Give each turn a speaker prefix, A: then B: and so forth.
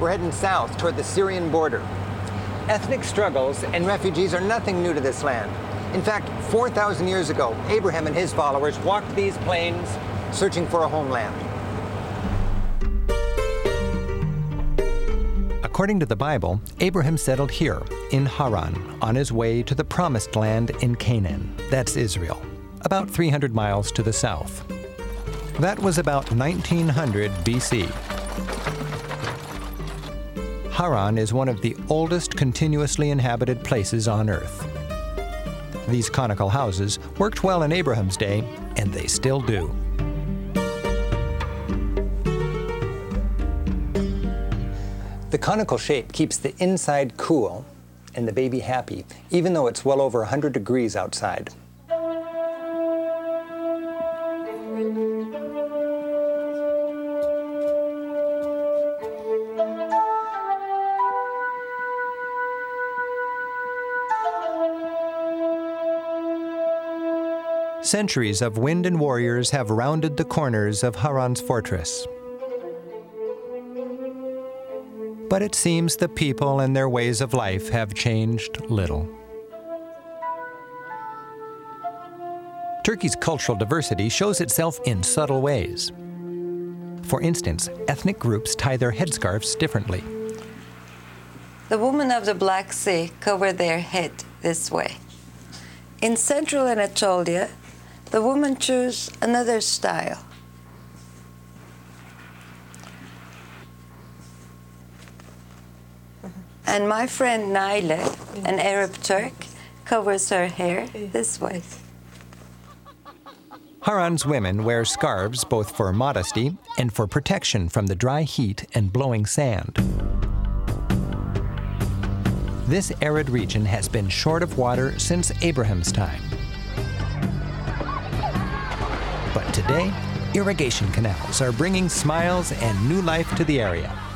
A: We're heading south toward the Syrian border. Ethnic struggles and refugees are nothing new to this land. In fact, 4,000 years ago, Abraham and his followers walked these plains searching for a homeland.
B: According to the Bible, Abraham settled here, in Harran, on his way to the promised land in Canaan. That's Israel, about 300 miles to the south. That was about 1900 BC. Harran is one of the oldest continuously inhabited places on Earth. These conical houses worked well in Abraham's day, and they still do.
A: The conical shape keeps the inside cool and the baby happy, even though it's well over 100 degrees outside.
B: Centuries of wind and warriors have rounded the corners of Harran's fortress. But it seems the people and their ways of life have changed little. Turkey's cultural diversity shows itself in subtle ways. For instance, ethnic groups tie their headscarves differently.
C: The women of the Black Sea cover their head this way. In central Anatolia, the woman choose another style. And my friend Naila, an Arab Turk, covers her hair this way.
B: Harran's women wear scarves both for modesty and for protection from the dry heat and blowing sand. This arid region has been short of water since Abraham's time. But today, irrigation canals are bringing smiles and new life to the area.